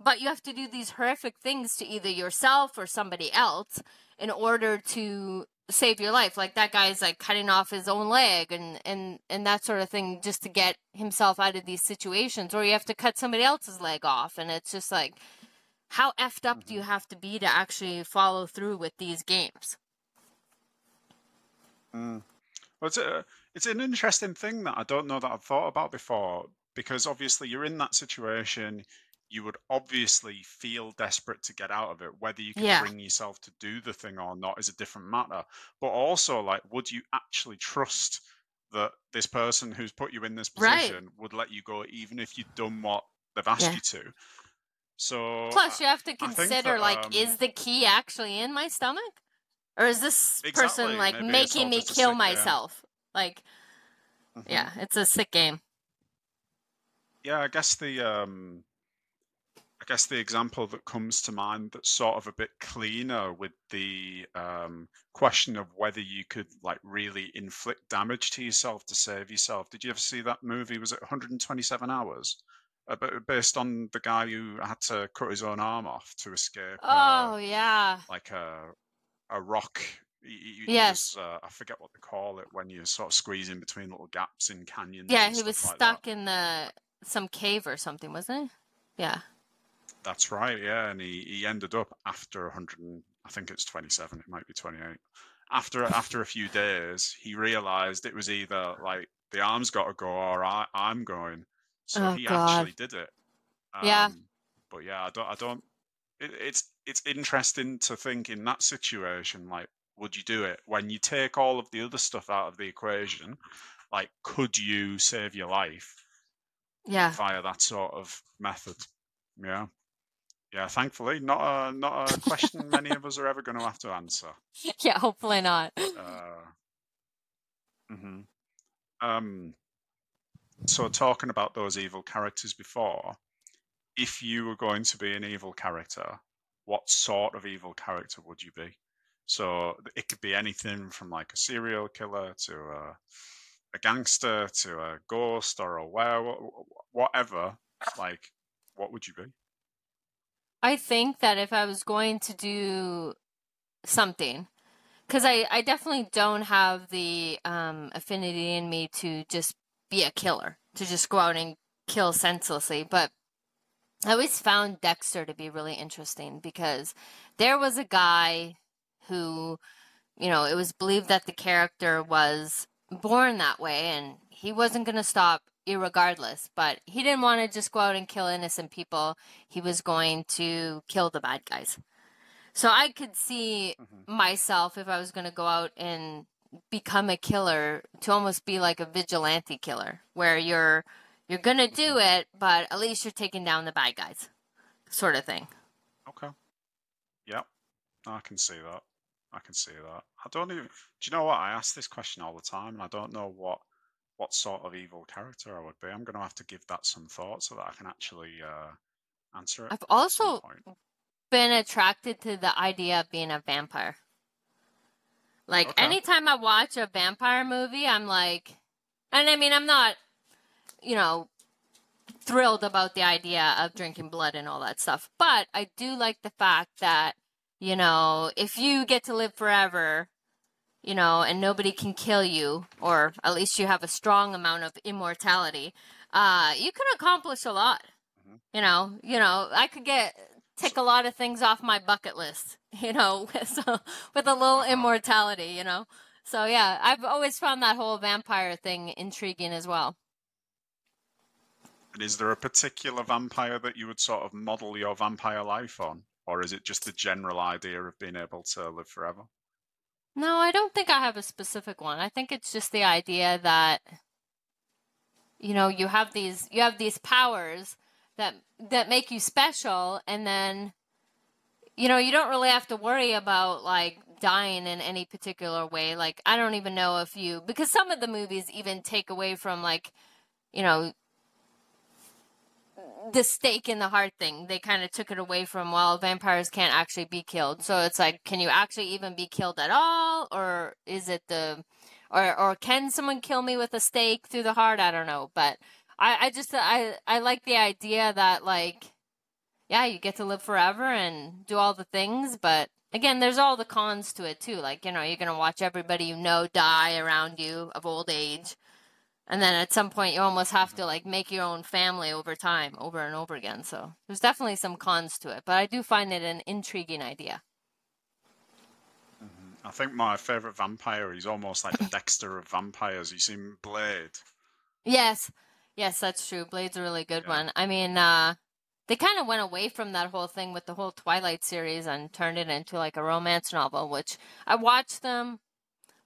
but you have to do these horrific things to either yourself or somebody else in order to save your life like that guy's like cutting off his own leg and and and that sort of thing just to get himself out of these situations or you have to cut somebody else's leg off and it's just like how effed up do you mm-hmm. have to be to actually follow through with these games
mm. well, it's, a, it's an interesting thing that i don't know that i've thought about before because obviously you're in that situation you would obviously feel desperate to get out of it. Whether you can
Yeah.
bring yourself to do the thing or not is a different matter. But also, like, would you actually trust that this person who's put you in this
Right.
position would let you go even if you'd done what they've asked
Yeah.
you to? So
Plus, you have to consider
that
like,
um,
is the key actually in my stomach? Or is this person like making me kill
sick game.
myself? Like,
hmm
yeah, it's a sick game.
Yeah, I guess the um I guess the example that comes to mind that's sort of a bit cleaner with the um, question of whether you could like really inflict damage to yourself to save yourself. Did you ever see that movie? Was it 127 hours? Uh, based on the guy who had to cut his own arm off to escape.
Oh,
uh,
yeah.
like a a rock. He,
he yes.
Was, uh, I forget what they call it when you sort of squeeze in between little gaps in canyons.
Yeah, he was
like
stuck
that.
in the some cave or something, wasn't he? Yeah.
That's right, yeah, and he, he ended up after 100, I think it's 27, it might be 28. After after a few days, he realized it was either like the arm's got to go or I, I'm going. So
Oh
he
God.
actually did it.
Yeah.
Um, but yeah, I don't. I don't. It, it's it's interesting to think in that situation, like, would you do it when you take all of the other stuff out of the equation? Like, could you save your life
Yeah.
via that sort of method? Yeah. Yeah, thankfully, not a not a question many of us are ever going to have to answer.
Yeah, hopefully not.
Uh, mhm. Um, so talking about those evil characters before, if you were going to be an evil character, what sort of evil character would you be? So it could be anything from like a serial killer to a, a gangster to a ghost or a werewolf, whatever. Like, what would you be?
I think that if I was going to do something, because I, I definitely don't have the um, affinity in me to just be a killer, to just go out and kill senselessly. But I always found Dexter to be really interesting because there was a guy who, you know, it was believed that the character was born that way and he wasn't going to stop irregardless. But he didn't want to just go out and kill innocent people. He was going to kill the bad guys. So I could see mm-hmm. myself if I was going to go out and become a killer to almost be like a vigilante killer where you're you're to do mm-hmm. it but at least you're taking down the bad guys sort of thing.
Okay. Yep. I can see that. I can see that. I don't even. Do you know what? I ask this question all the time, and I don't know what what sort of evil character I would be. I'm to have to give that some thought so that I can actually uh, answer it.
I've also been attracted to the idea of being a vampire. Like okay. anytime I watch a vampire movie, I'm like, and I mean, I'm not, you know, thrilled about the idea of drinking blood and all that stuff, but I do like the fact that, you know, if you get to live forever, you know, and nobody can kill you, or at least you have a strong amount of immortality, uh, you can accomplish a lot. Mm-hmm. You know, you know, I could get tick a lot of things off my bucket list, you know, with, with a little immortality, you know. So yeah, I've always found that whole vampire thing intriguing as well.
And is there a particular vampire that you would sort of model your vampire life on, or is it just the general idea of being able to live forever?
No, I don't think I have a specific one. I think it's just the idea that you know, you have these you have these powers that that make you special and then you know you don't really have to worry about like dying in any particular way. Like i don't even know if you because some of the movies even take away from like you know the stake in the heart thing. They kind of took it away from well vampires can't actually be killed. So it's like can you actually even be killed at all? Or is it the or or can someone kill me with a stake through the heart? I don't know. But I, I just I I like the idea that like yeah, you get to live forever and do all the things, but again, there's all the cons to it too. Like, you know, you're going to watch everybody you know die around you of old age. And then at some point you almost have to like make your own family over time, over and over again. So, there's definitely some cons to it, but I do find it an intriguing idea.
Mm-hmm. I think my favorite vampire, he's almost like the Dexter of vampires. You seen Blade?
Yes. Yes, that's true. Blade's a really good yeah. one. I mean, uh, they kind of went away from that whole thing with the whole Twilight series and turned it into like a romance novel, which I watched them,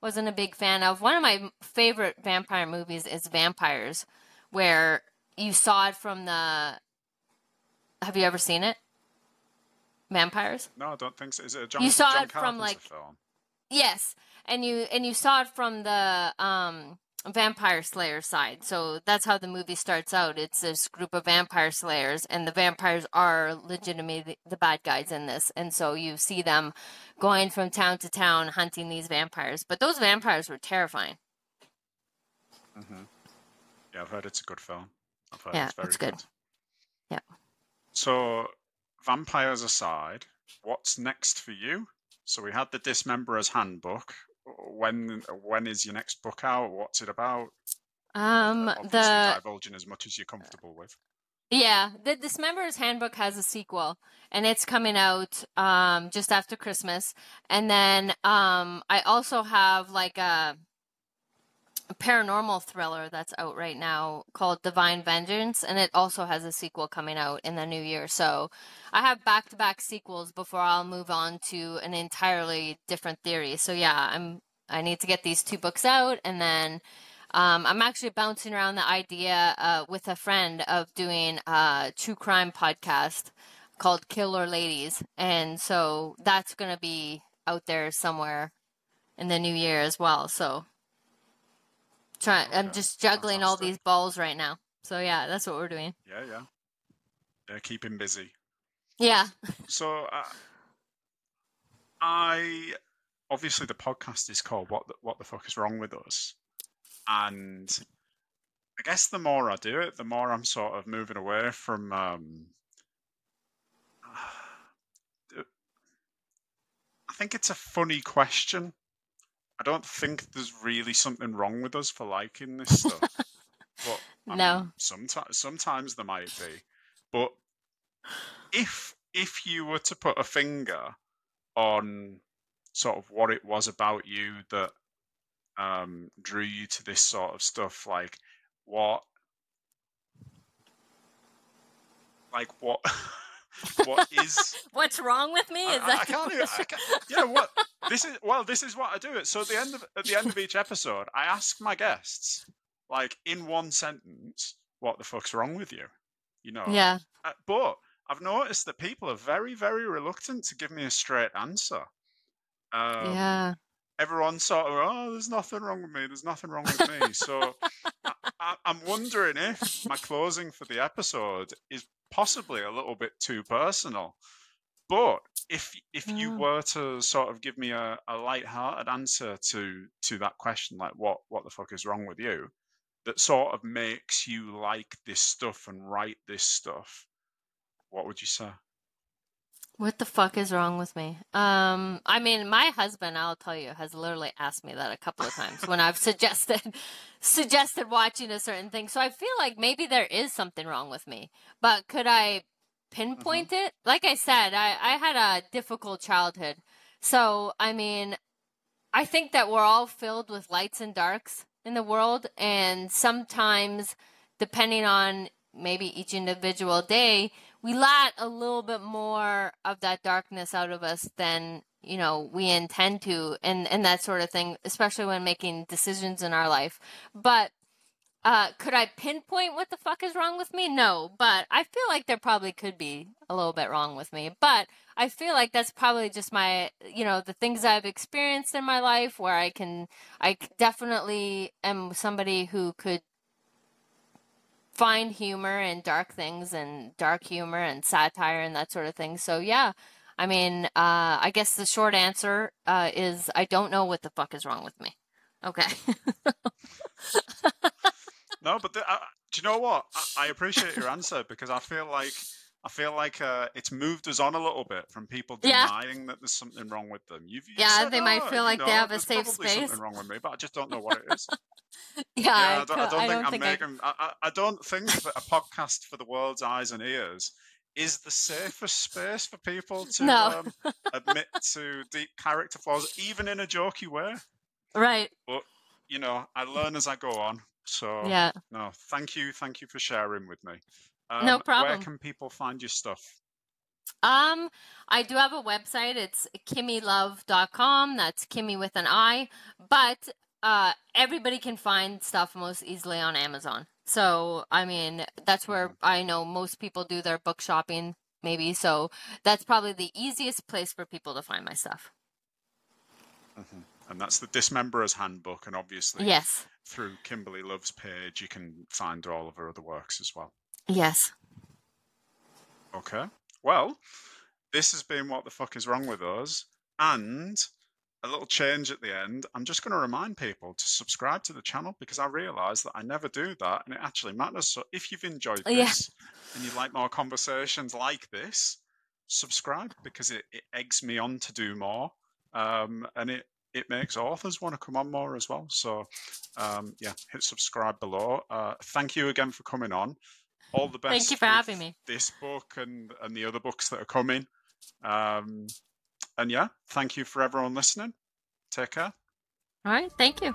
wasn't a big fan of. One of my favorite vampire movies is Vampires, where you saw it from the. Have you ever seen it? Vampires?
No, I don't think so. Is it a John?
You saw
John
it from like. Film? Yes, and you and you saw it from the um vampire slayer side. So that's how the movie starts out. It's this group of vampire slayers, and the vampires are legitimately the bad guys in this. And so you see them going from town to town hunting these vampires. But those vampires were terrifying.
Mm-hmm. Yeah, I've heard it's a good film.
I've heard yeah, it's, it's good. good. Yeah.
So, vampires aside, what's next for you? So we had the Dismemberer's Handbook, when when is your next book out? What's it about?
Um,
Obviously
the
divulging as much as you're comfortable with.
Yeah, the Dismemberer's Handbook has a sequel, and it's coming out um just after Christmas. And then um I also have like a paranormal thriller that's out right now called Divine Vengeance, and it also has a sequel coming out in the new year. So I have back to back sequels before I'll move on to an entirely different theory. So yeah, I'm I need to get these two books out, and then um, I'm actually bouncing around the idea uh, with a friend of doing a true crime podcast called Killer Ladies, and so that's gonna be out there somewhere in the new year as well. So trying. Okay. I'm just juggling all these balls right now. So yeah, that's what we're doing.
Yeah, yeah. Yeah, keep him busy.
Yeah.
so uh, I obviously the podcast is called "What the, What the Fuck Is Wrong with Us," and I guess the more I do it, the more I'm sort of moving away from. Um, I think it's a funny question I don't think there's really something wrong with us for liking this stuff. but I
no, mean,
sometimes sometimes there might be. But if if you were to put a finger on sort of what it was about you that um, drew you to this sort of stuff, like what, like what. what is
what's wrong with me? Is
I, that I can't, I can't, yeah? What this is? Well, this is what I do. It so at the end of at the end of each episode, I ask my guests, like in one sentence, what the fuck's wrong with you? You know?
Yeah.
Uh, but I've noticed that people are very, very reluctant to give me a straight answer.
Um, yeah.
Everyone sort of, oh, there's nothing wrong with me. There's nothing wrong with me. so I, I, I'm wondering if my closing for the episode is possibly a little bit too personal. But if if you
Mm.
were to sort of give me a, a light-hearted answer to to that question, like what what the fuck is wrong with you, that sort of makes you like this stuff and write this stuff, what would you say?
What the fuck is wrong with me? Um, I mean, my husband, I'll tell you, has literally asked me that a couple of times when I've suggested suggested watching a certain thing. So I feel like maybe there is something wrong with me. But could I pinpoint it? Like I said, I, I had a difficult childhood. So I mean, I think that we're all filled with lights and darks in the world, and sometimes, depending on maybe each individual day, we let a little bit more of that darkness out of us than you know we intend to, and and that sort of thing, especially when making decisions in our life. But uh, could I pinpoint what the fuck is wrong with me? No, but I feel like there probably could be a little bit wrong with me. But I feel like that's probably just my, you know, the things I've experienced in my life where I can, i definitely am somebody who could find humor and dark things and dark humor and satire and that sort of thing. So yeah, I mean, uh, I guess the short answer uh, is I don't know what the fuck is wrong with me. Okay.
No, but the, uh, do you know what? I, I appreciate your answer because I feel like I feel like uh, it's moved us on a little bit from people
Yeah.
denying that there's something wrong with them. You've, you
Yeah,
said,
they might
"Oh,
feel
you
like they have a safe space."
something wrong with me, but I just don't know what it is.
yeah,
yeah,
I,
don't, I don't
I
think
don't
I'm
think
making. I, I, I don't think that a podcast for the world's eyes and ears is the safest space for people to
No.
um, admit to deep character flaws, even in a jokey way.
right.
But You know, I learn as I go on. So
Yeah.
no, thank you, thank you for sharing with me. Um,
No problem.
Where can people find your stuff?
Um, I do have a website. It's kimmilove.com. That's Kimmi with an I. But uh, everybody can find stuff most easily on Amazon. So, I mean, that's where I know most people do their book shopping, maybe. So, that's probably the easiest place for people to find my stuff.
And that's the Dismemberer's Handbook, and obviously
Yes.
through Kimberly Love's page, you can find all of her other works as well.
Yes.
Okay. Well, this has been What the Fuck is Wrong with Us. And a little change at the end. I'm just going to remind people to subscribe to the channel because I realise that I never do that and it actually matters. So if you've enjoyed
Yeah.
this and you'd like more conversations like this, subscribe because it, it eggs me on to do more. Um, and it, it makes authors want to come on more as well. So, um, yeah, hit subscribe below. Uh, thank you again for coming on. All the best.
Thank you for having me.
This book and and the other books that are coming. Um, and yeah, thank you for everyone listening. Take care.
All right. Thank you.